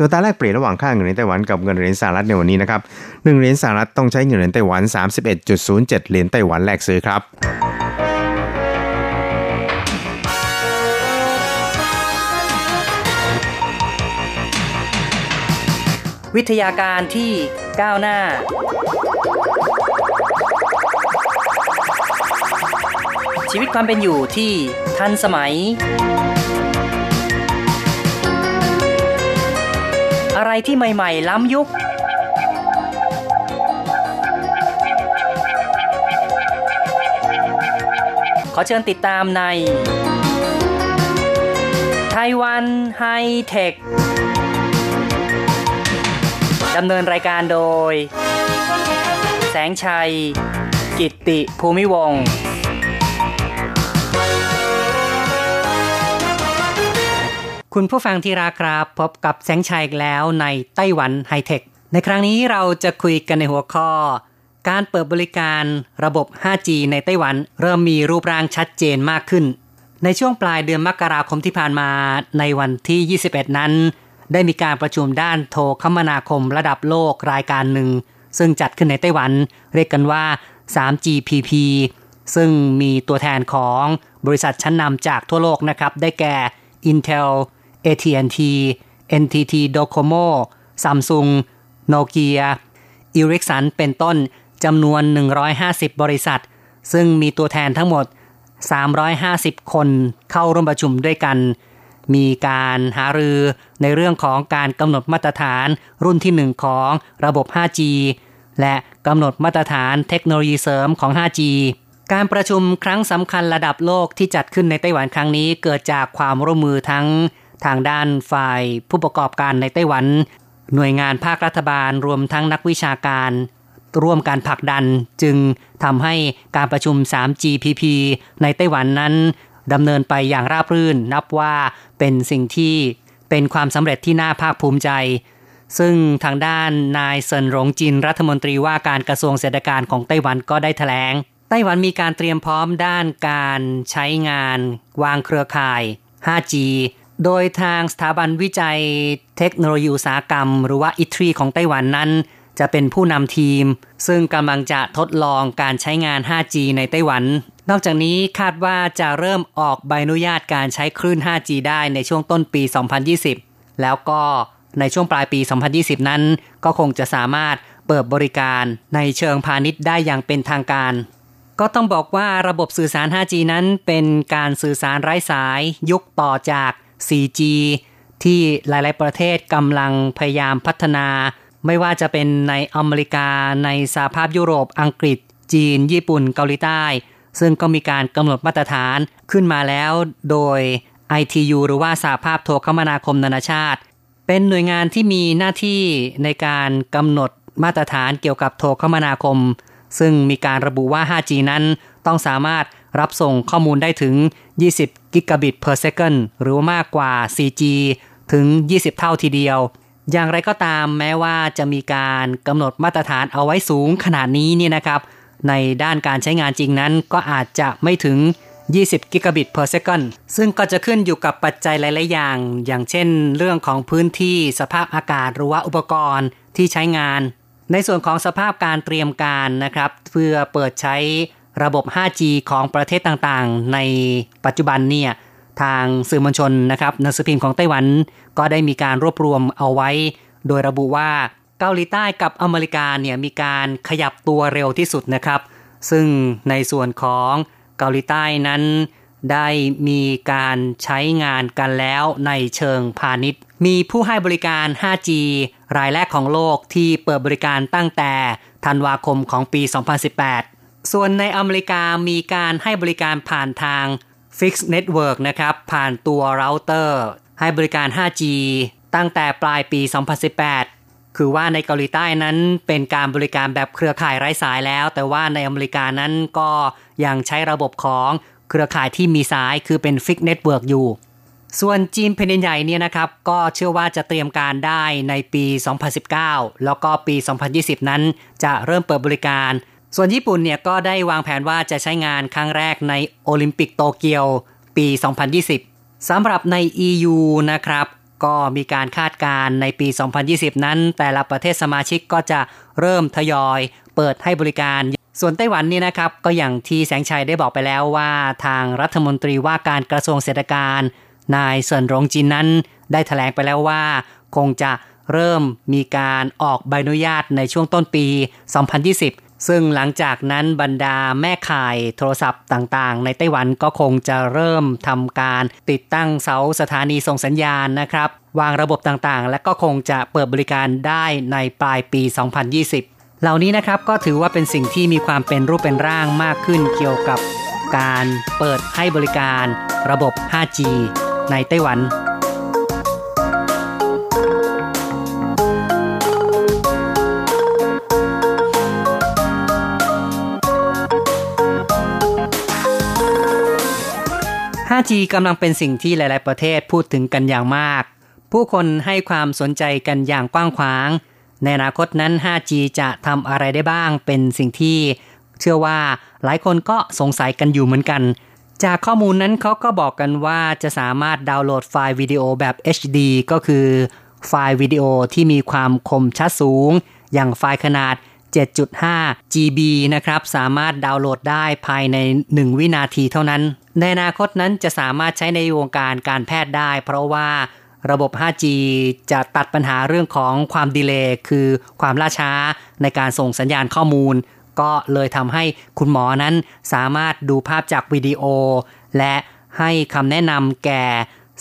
ตัวตาแรกเปลี่ยนระหว่างค่าเงินเหรียญไต้หวันกับเงินเหรียญสหรัฐในวันนี้นะครับ1เหรียญสหรัฐต้องใช้เงินเหรียญไต้หวัน 31.07 เหรียญไต้หวันแลกซื้อครับวิทยาการที่ก้าวหน้า ชีวิตความเป็นอยู่ที่ทันสมัย อะไรที่ใหม่ ๆ ล้ำยุค ขอเชิญติดตามในไต้หวันไฮเทคดำเนินรายการโดย แสงชัย กิตติภูมิวง คุณผู้ฟังที่รักครับ พบกับแสงชัยอีกแล้วในไต้หวันไฮเทค ในครั้งนี้เราจะคุยกันในหัวข้อ การเปิดบริการระบบ 5G ในไต้หวัน เริ่มมีรูปร่างชัดเจนมากขึ้น ในช่วงปลายเดือนมกราคมที่ผ่านมาในวันที่ 21 นั้น ได้มีการประชุมด้านโทรคมนาคมระดับโลกรายการหนึ่ง ซึ่งจัดขึ้นในไต้หวัน เรียกกันว่า 3GPP ซึ่งมีตัวแทนของบริษัทชั้นนำจากทั่วโลกนะครับ ได้แก่ Intel AT&T NTT Docomo Samsung Nokia Ericsson เป็นต้นจำนวน 150 บริษัท ซึ่งมีตัวแทนทั้งหมด 350 คนเข้าร่วมประชุมด้วยกัน มีการหารือในเรื่องของการกำหนดมาตรฐานรุ่นที่ 1 ของระบบ 5G และกำหนดมาตรฐานเทคโนโลยีเสริมของ 5G การประชุมครั้งสำคัญระดับโลกที่จัดขึ้นในไต้หวันครั้งนี้เกิดจากความร่วมมือทั้ง ทางด้านฝ่ายผู้ประกอบการในไต้หวัน หน่วยงานภาครัฐบาลรวมทั้งนักวิชาการ ร่วมการผลักดันจึงทำให้การประชุม 3GPP ในไต้หวันนั้นดำเนินไปอย่างราบรื่น นับว่าเป็นสิ่งที่เป็นความสำเร็จที่น่าภาคภูมิใจ ซึ่งทางด้านนายเซินหลงจินรัฐมนตรีว่าการกระทรวงเศรษฐการของไต้หวันก็ได้แถลง ไต้หวันมีการเตรียมพร้อมด้านการใช้งาน วางเครือข่าย 5G โดยทางสถาบันวิจัยเทคโนโลยีอุตสาหกรรม หรือว่าอิทรีของไต้หวันนั้น จะเป็นผู้นำทีม ซึ่งกำลังจะทดลองการใช้งาน 5G ในไต้หวัน นอกจากนี้คาดว่าจะเริ่มออกใบอนุญาตการใช้คลื่น 5G ได้ในช่วงต้นปี 2020 แล้วก็ในช่วงปลายปี 2020 นั้น ก็คงจะสามารถเปิดบริการในเชิงพาณิชย์ได้อย่างเป็นทางการ ก็ต้องบอกว่าระบบสื่อสาร 5G นั้นเป็นการสื่อสารไร้สายยุคต่อจาก 4G ที่หลาย ๆ ประเทศกำลังพยายามพัฒนา ไม่ว่าจะเป็นในอเมริกา ในสหภาพยุโรป อังกฤษ จีน ญี่ปุ่น เกาหลีใต้ ซึ่งก็มีการกำหนดมาตรฐานขึ้นมาแล้วโดย ITU หรือว่าสหภาพโทรคมนาคมนานาชาติ เป็นหน่วยงานที่มีหน้าที่ในการกำหนดมาตรฐานเกี่ยวกับโทรคมนาคม ซึ่งมีการระบุว่า 5G นั้นต้องสามารถ รับส่งข้อมูลได้ถึง 20 กิกะบิต per second หรือมากกว่า 4G ถึง 20 เท่าทีเดียว อย่างไรก็ตามแม้ว่าจะมีการกำหนดมาตรฐานเอาไว้สูงขนาดนี้นี่นะครับ ในด้านการใช้งานจริงนั้นก็อาจจะไม่ถึง 20 กิกะบิต per second ซึ่งก็จะขึ้นอยู่กับปัจจัยหลาย ๆ อย่าง อย่างเช่น เรื่องของพื้นที่สภาพอากาศหรือว่าอุปกรณ์ที่ใช้งาน ในส่วนของสภาพการเตรียมการนะครับ เพื่อเปิดใช้ ระบบ 5G ของประเทศต่างๆ ในปัจจุบันเนี่ยทางสื่อมวลชนนะครับนักสือพิมพ์ของไต้หวัน ก็ได้มีการรวบรวมเอาไว้ โดยระบุว่าเกาหลีใต้กับอเมริกาเนี่ยมีการขยับตัวเร็วที่สุดนะครับ ซึ่งในส่วนของเกาหลีใต้นั้น ได้มีการใช้งานกันแล้วในเชิงพาณิชย์ มีผู้ให้บริการ 5G รายแรกของโลกที่เปิดบริการตั้งแต่ธันวาคมของปี 2018 ส่วนในอเมริกามีการให้บริการผ่านทาง Fixed Network นะครับ ผ่านตัวเราเตอร์ ให้บริการ 5G ตั้งแต่ปลายปี 2018 คือว่าในเกาหลีใต้นั้นเป็นการบริการแบบเครือข่ายไร้สายแล้ว แต่ว่าในอเมริกานั้นก็ยังใช้ระบบของเครือข่ายที่มีสายคือเป็น fixed network อยู่ ส่วนจีนแผ่นดินใหญ่เนี่ยนะครับ ก็เชื่อว่าจะเตรียมการได้ในปี 2019 แล้วก็ปี 2020 นั้นจะเริ่มเปิดบริการ ส่วนญี่ปุ่นเนี่ยก็ได้วางแผนว่าจะใช้งานครั้งแรกในโอลิมปิกโตเกียวปี 2020 สำหรับใน EU นะครับ ก็มีการคาดการณ์ในปี 2020 นั้น แต่ละประเทศสมาชิกก็จะเริ่มทยอยเปิดให้บริการ ส่วนไต้หวันนี่นะครับก็อย่างที่แสงชัยได้บอกไปแล้วว่าทางรัฐมนตรีว่าการกระทรวงเศรษฐการ นายเซินหลงจินนั้น ได้แถลงไปแล้วว่า คงจะเริ่มมีการออกใบอนุญาตในช่วงต้นปี 2020 ซึ่งหลังจากนั้นบรรดาแม่ข่ายโทรศัพท์ต่างๆ ในไต้หวันก็คงจะเริ่มทำการติดตั้งเสาสถานีส่งสัญญาณนะครับ วางระบบต่างๆ และก็คงจะเปิดบริการได้ในปลายปี 2020 เหล่านี้นะครับก็ถือว่าเป็นสิ่งที่มีความเป็นรูปเป็นร่างมากขึ้นเกี่ยวกับการเปิดให้บริการระบบ 5G ในไต้หวัน 5G กำลังเป็นสิ่งที่หลาย ๆ ประเทศพูดถึงกันอย่างมาก ผู้คนให้ความสนใจกันอย่างกว้างขวาง ในอนาคตนั้น 5G จะทำอะไรได้บ้างเป็นสิ่งที่ เชื่อว่าหลายคนก็สงสัยกันอยู่เหมือนกัน จากข้อมูลนั้นเขาก็บอกกันว่าจะสามารถดาวน์โหลดไฟล์วิดีโอแบบ HD ก็คือไฟล์วิดีโอที่มีความคมชัดสูง อย่างไฟล์ขนาด 7.5 GB นะครับ สามารถดาวน์โหลดได้ภายใน 1 วินาทีเท่านั้น ในอนาคตนั้นจะสามารถใช้ในวงการการแพทย์ได้ เพราะว่าระบบ 5G จะตัดปัญหาเรื่องของความ delay คือความล่าช้าในการส่งสัญญาณข้อมูล ก็เลยทำให้คุณหมอนั้นสามารถดูภาพจากวิดีโอ และให้คำแนะนำแก่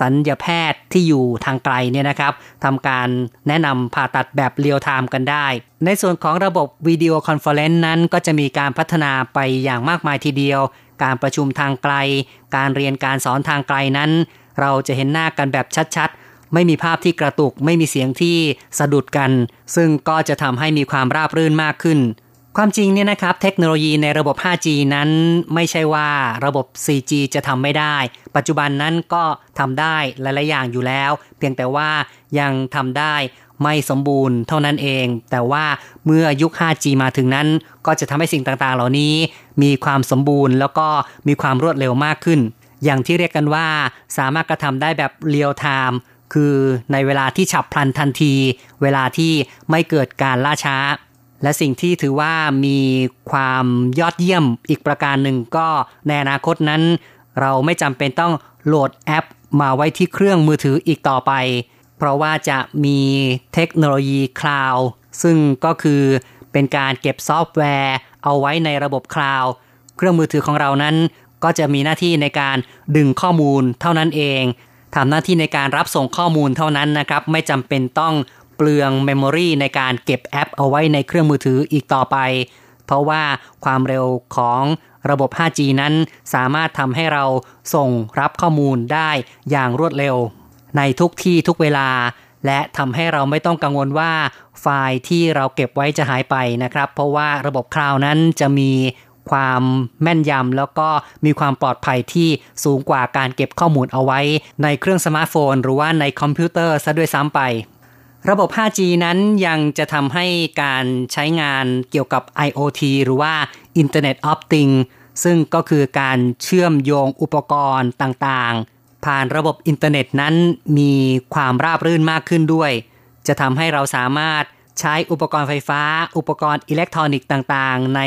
ศัลยแพทย์ที่อยู่ทางไกลเนี่ยนะครับทำการแนะนำผ่าตัดแบบ real-time กันได้ ในส่วนของระบบ video conference นั้น ก็จะมีการพัฒนาไปอย่างมากมายทีเดียว การประชุมทางไกล การเรียนการสอนทางไกลนั้น เราจะเห็นหน้ากันแบบชัดๆ ไม่มีภาพที่กระตุก ไม่มีเสียงที่สะดุดกัน ซึ่งก็จะทำให้มีความราบรื่นมากขึ้น ความจริงเนี่ยนะครับเทคโนโลยีในระบบ 5G นั้นไม่ใช่ว่าระบบ 4G จะทำไม่ได้ ปัจจุบันนั้นก็ทำได้หลาย ๆ อย่างอยู่แล้ว เพียงแต่ว่ายังทำได้ไม่สมบูรณ์เท่านั้นเอง แต่ว่าเมื่อยุค 5G มาถึงนั้น ก็จะทำให้สิ่งต่าง ๆ เหล่านี้ มีความสมบูรณ์ แล้วก็มีความรวดเร็วมากขึ้น อย่างที่เรียกกันว่า สามารถกระทำได้แบบเรียลไทม์คือในเวลาที่ฉับพลันทันที เวลาที่ไม่เกิดการล่าช้า และสิ่งที่ถือว่ามีความยอดเยี่ยมอีกประการหนึ่งก็ในอนาคตนั้น เราไม่จำเป็นต้องโหลดแอปมาไว้ที่เครื่องมือถืออีกต่อไป เพราะว่าจะมีเทคโนโลยี cloud ซึ่งก็คือเป็นการเก็บซอฟต์แวร์ เอาไว้ในระบบ cloud เครื่องมือถือของเรานั้น ก็จะมีหน้าที่ในการดึงข้อมูลเท่านั้นเองทำหน้าที่ในการรับส่งข้อมูลเท่านั้นนะครับ ไม่จำเป็นต้อง เปลือง memory ในการเก็บแอปเอาไว้ในเครื่องมือถืออีกต่อไป เพราะว่าความเร็วของระบบ 5G นั้นสามารถทำให้เราส่งรับข้อมูลได้อย่างรวดเร็ว ในทุกที่ทุกเวลา และทำให้เราไม่ต้องกังวลว่า ไฟล์ที่เราเก็บไว้จะหายไปนะครับ เพราะว่าระบบ cloud นั้นจะมีความแม่นยำแล้วก็มีความปลอดภัยที่สูงกว่าการเก็บข้อมูลเอาไว้ ในเครื่องสมาร์ทโฟน หรือว่าในคอมพิวเตอร์ซะด้วยซ้ำไป ระบบ 5G นั้นยังจะทำให้การใช้งานเกี่ยวกับ IoT หรือว่า Internet of Things ซึ่งก็คือการเชื่อมโยงอุปกรณ์ต่างๆ ผ่านระบบอินเทอร์เน็ตนั้นมีความราบรื่นมากขึ้นด้วย จะทำให้เราสามารถใช้อุปกรณ์ไฟฟ้า อุปกรณ์อิเล็กทรอนิกส์ต่างๆ ใน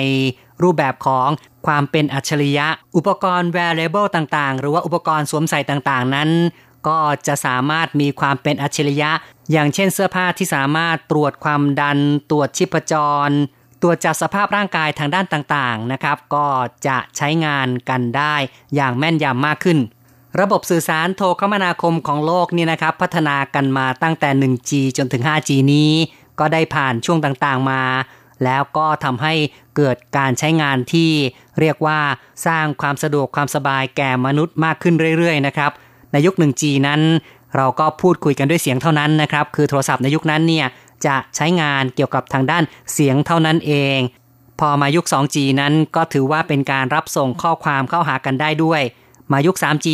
รูปแบบของความเป็นอัจฉริยะ อุปกรณ์ wearable ต่างๆ หรือว่าอุปกรณ์สวมใส่ต่างๆ นั้น ก็จะสามารถมีความเป็นอัจฉริยะ อย่างเช่นเสื้อผ้าที่สามารถตรวจความดัน ตรวจชีพจร ตรวจจับสภาพร่างกายทางด้านต่างๆนะครับ ก็จะใช้งานกันได้อย่างแม่นยำมากขึ้น ระบบสื่อสารโทรคมนาคมของโลกนี่นะครับ พัฒนากันมาตั้งแต่ 1G จนถึง 5G นี้ ก็ได้ผ่านช่วงต่างๆมาแล้วก็ทำให้เกิดการใช้งานที่เรียกว่าสร้างความสะดวกความสบายแก่มนุษย์มากขึ้นเรื่อยๆนะครับ ในยุค 1G นั้น เราก็พูดคุยกันด้วยเสียงเท่านั้นนะครับ คือโทรศัพท์ในยุคนั้นเนี่ยจะใช้งานเกี่ยวกับทางด้านเสียงเท่านั้นเอง พอมายุค 2G นั้นก็ถือว่าเป็นการรับส่งข้อความเข้าหากันได้ด้วย มายุค 3G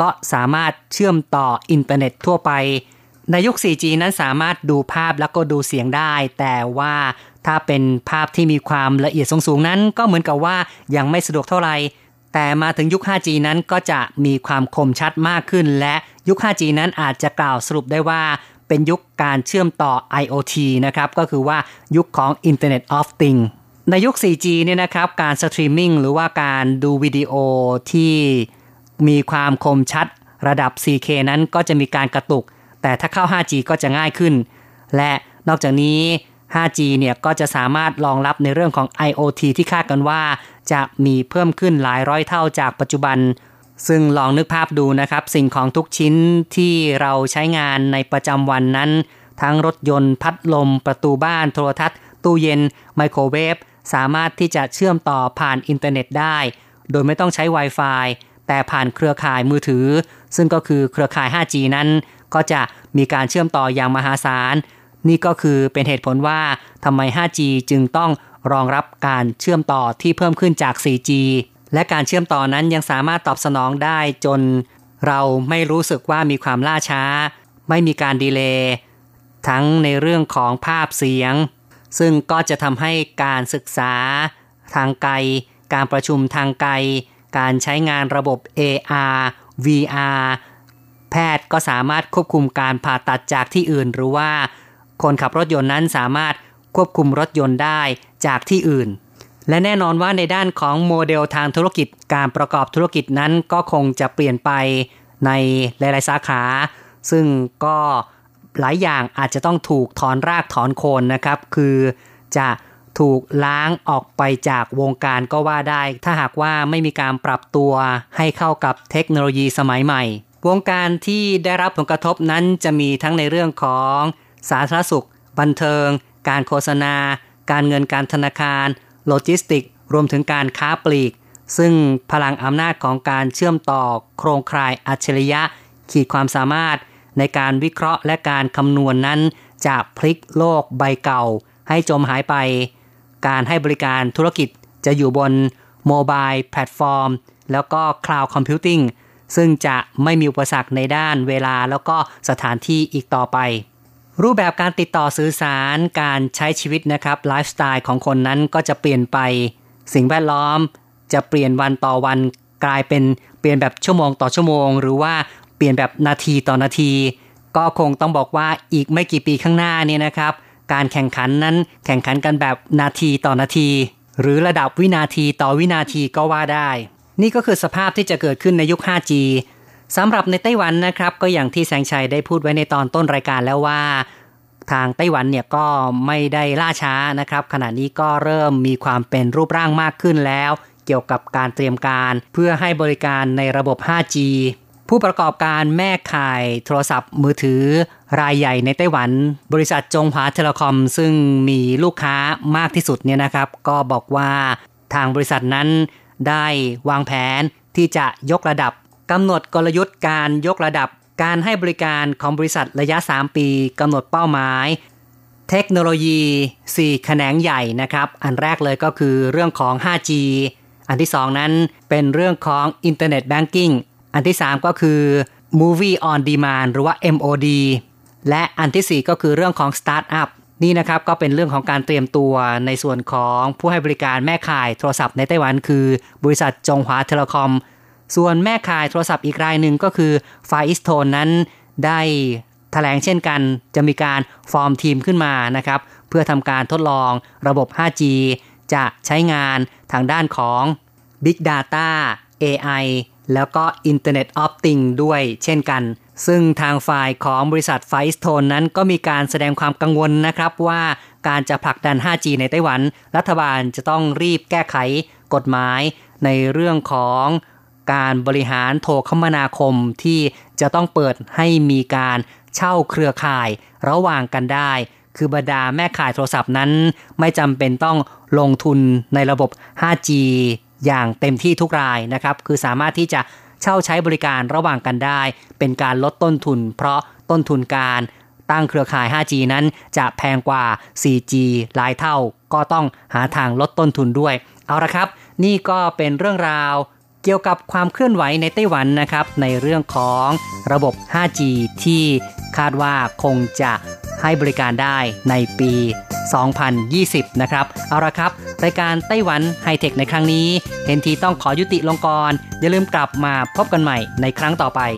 ก็สามารถเชื่อมต่ออินเทอร์เน็ตทั่วไป ในยุค 4G นั้นสามารถดูภาพแล้วก็ดูเสียงได้ แต่ว่าถ้าเป็นภาพที่มีความละเอียดสูงๆนั้น ก็เหมือนกับว่ายังไม่สะดวกเท่าไหร่ แต่มาถึงยุค 5G นั้นก็จะมีความคมชัดมากขึ้น และยุค 5G นั้นอาจจะกล่าวสรุปได้ว่าเป็นยุคการเชื่อมต่อ IoT นะครับ ก็คือว่ายุคของ Internet of Things ในยุค 4G เนี่ยนะครับ การสตรีมมิ่งหรือว่าการดูวิดีโอที่มีความคมชัดระดับ 4K นั้นก็จะมีการกระตุก แต่ถ้าเข้า 5G ก็จะง่ายขึ้น และนอกจากนี้ 5G เนี่ยก็จะสามารถรองรับในเรื่องของ IoT ที่คาดกันว่า จะมีเพิ่มขึ้นหลายร้อยเท่าจากปัจจุบัน ซึ่งลองนึกภาพดูนะครับ สิ่งของทุกชิ้นที่เราใช้งานในประจำวันนั้น ทั้งรถยนต์พัดลม ประตูบ้านโทรทัศน์ ตู้เย็น ไมโครเวฟสามารถที่จะเชื่อมต่อผ่านอินเทอร์เน็ตได้ โดยไม่ต้องใช้ Wi-Fi แต่ผ่านเครือข่ายมือถือ ซึ่งก็คือเครือข่าย 5G นั้น ก็จะมีการเชื่อมต่ออย่างมหาศาล นี่ก็คือเป็นเหตุผลว่าทำไม 5G จึงต้อง รองรับการเชื่อมต่อที่เพิ่มขึ้นจาก 4G และการเชื่อมต่อนั้นยังสามารถตอบสนองได้จน เราไม่รู้สึกว่ามีความล่าช้า ไม่มีการดีเลย์ทั้งในเรื่องของภาพเสียง ซึ่งก็จะทำให้การศึกษา ทางไกล การประชุมทางไกล การใช้งานระบบ AR VR แพทย์ก็สามารถควบคุมการผ่าตัดจากที่อื่น หรือว่า คนขับรถยนต์นั้นสามารถควบคุมรถยนต์ได้ จากที่อื่น และแน่นอนว่าในด้านของโมเดลทางธุรกิจการประกอบธุรกิจนั้นก็คงจะเปลี่ยนไปในหลาย ๆ สาขา ซึ่งก็หลายอย่างอาจจะต้องถูกถอนรากถอนโคนนะครับ คือจะถูกล้างออกไปจากวงการก็ว่าได้ ถ้าหากว่าไม่มีการปรับตัวให้เข้ากับเทคโนโลยีสมัยใหม่ วงการที่ได้รับผลกระทบนั้นจะมีทั้งในเรื่องของสาธารณสุข บันเทิง การโฆษณา การเงินการธนาคาร โลจิสติก รวมถึงการค้าปลีก ซึ่งพลังอำนาจของการเชื่อมต่อโครงข่ายอัจฉริยะ ขีดความสามารถ ในการวิเคราะห์และการคำนวณนนั้น จะพลิกโลกใบเก่า ให้จมหายไป การให้บริการธุรกิจจะอยู่บน mobile platform แล้วก็ cloud computing ซึ่งจะไม่มีอุปสรรคในด้านเวลาแล้วก็สถานที่อีกต่อไป รูปแบบการติดต่อสื่อสารการใช้ชีวิตนะครับไลฟ์สไตล์ของคนนั้นก็จะเปลี่ยนไป สิ่งแวดล้อม จะเปลี่ยนวันต่อวันกลายเป็นเปลี่ยนแบบชั่วโมงต่อชั่วโมง หรือว่าเปลี่ยนแบบนาทีต่อนาที ก็คงต้องบอกว่าอีกไม่กี่ปีข้างหน้านี่นะครับ การแข่งขันนั้นแข่งขันกันแบบนาทีต่อนาที หรือระดับวินาทีต่อวินาทีก็ว่าได้ นี่ก็คือสภาพที่จะเกิดขึ้นในยุค 5G สำหรับในไต้หวันนะครับ ก็อย่างที่แสงชัยได้พูดไว้ในตอนต้นรายการแล้วว่า ทางไต้หวันเนี่ยก็ไม่ได้ล่าช้านะครับ ขณะนี้ก็เริ่มมีความเป็นรูปร่างมากขึ้นแล้ว เกี่ยวกับการเตรียมการ เพื่อให้บริการในระบบ 5G ผู้ประกอบการแม่ข่ายโทรศัพท์มือถือ รายใหญ่ในไต้หวัน บริษัทจงหวาเทเลคอม ซึ่งมีลูกค้ามากที่สุดเนี่ยนะครับ ก็บอกว่าทางบริษัทนั้นได้วางแผนที่จะยกระดับ กำหนดกลยุทธ์การยกระดับการให้บริการของบริษัทระยะ 3 ปีกำหนดเป้าหมาย เทคโนโลยี 4 แขนงใหญ่นะครับ อันแรกเลยก็คือเรื่องของ 5G อันที่ 2 นั้นเป็นเรื่องของ Internet Banking อันที่ 3 ก็คือ Movie on Demand หรือว่า MOD และอันที่ 4 ก็คือเรื่องของ Startup นี่นะครับก็เป็นเรื่องของการเตรียมตัวในส่วนของผู้ให้บริการแม่ข่ายโทรศัพท์ในไต้หวันคือบริษัทจงหวาเทเลคอม ส่วนแม่ขายโทรศัพท์อีกรายหนึ่งก็คือฟาอิสโทนนั้นได้แถลงเช่นกันจะมีการฟอร์มทีมขึ้นมานะครับ เพื่อทำการทดลองระบบ 5G จะใช้งานทางด้านของ Big Data AI แล้วก็ Internet of Things ด้วยเช่นกัน ซึ่งทางฝ่ายของบริษัทไฟสโทนนั้นก็มีการแสดงความกังวลนะครับว่าการจะผลักดัน 5G ในไต้หวัน รัฐบาลจะต้องรีบแก้ไขกฎหมายในเรื่องของ การบริหารโทรคมนาคมที่จะต้องเปิดให้มีการเช่าเครือข่ายระหว่างกันได้ คือบรรดาแม่ข่ายโทรศัพท์นั้น ไม่จำเป็นต้องลงทุนในระบบ 5G อย่างเต็มที่ทุกรายนะครับ คือสามารถที่จะเช่าใช้บริการระหว่างกันได้ เป็นการลดต้นทุน เพราะต้นทุนการตั้งเครือข่าย 5G นั้นจะแพงกว่า 4G หลายเท่า ก็ต้องหาทางลดต้นทุนด้วย เอาละครับ นี่ก็เป็นเรื่องราว เกี่ยวกับความเคลื่อนไหวในไต้หวันนะครับ ในเรื่องของระบบ 5G ที่คาดว่าคงจะให้บริการได้ในปี 2020 นะครับ เอาละครับ รายการไต้หวันไฮเทคในครั้งนี้ เห็นทีต้องขอยุติลงกรอย่าลืมกลับมาพบกันใหม่ในครั้งต่อไป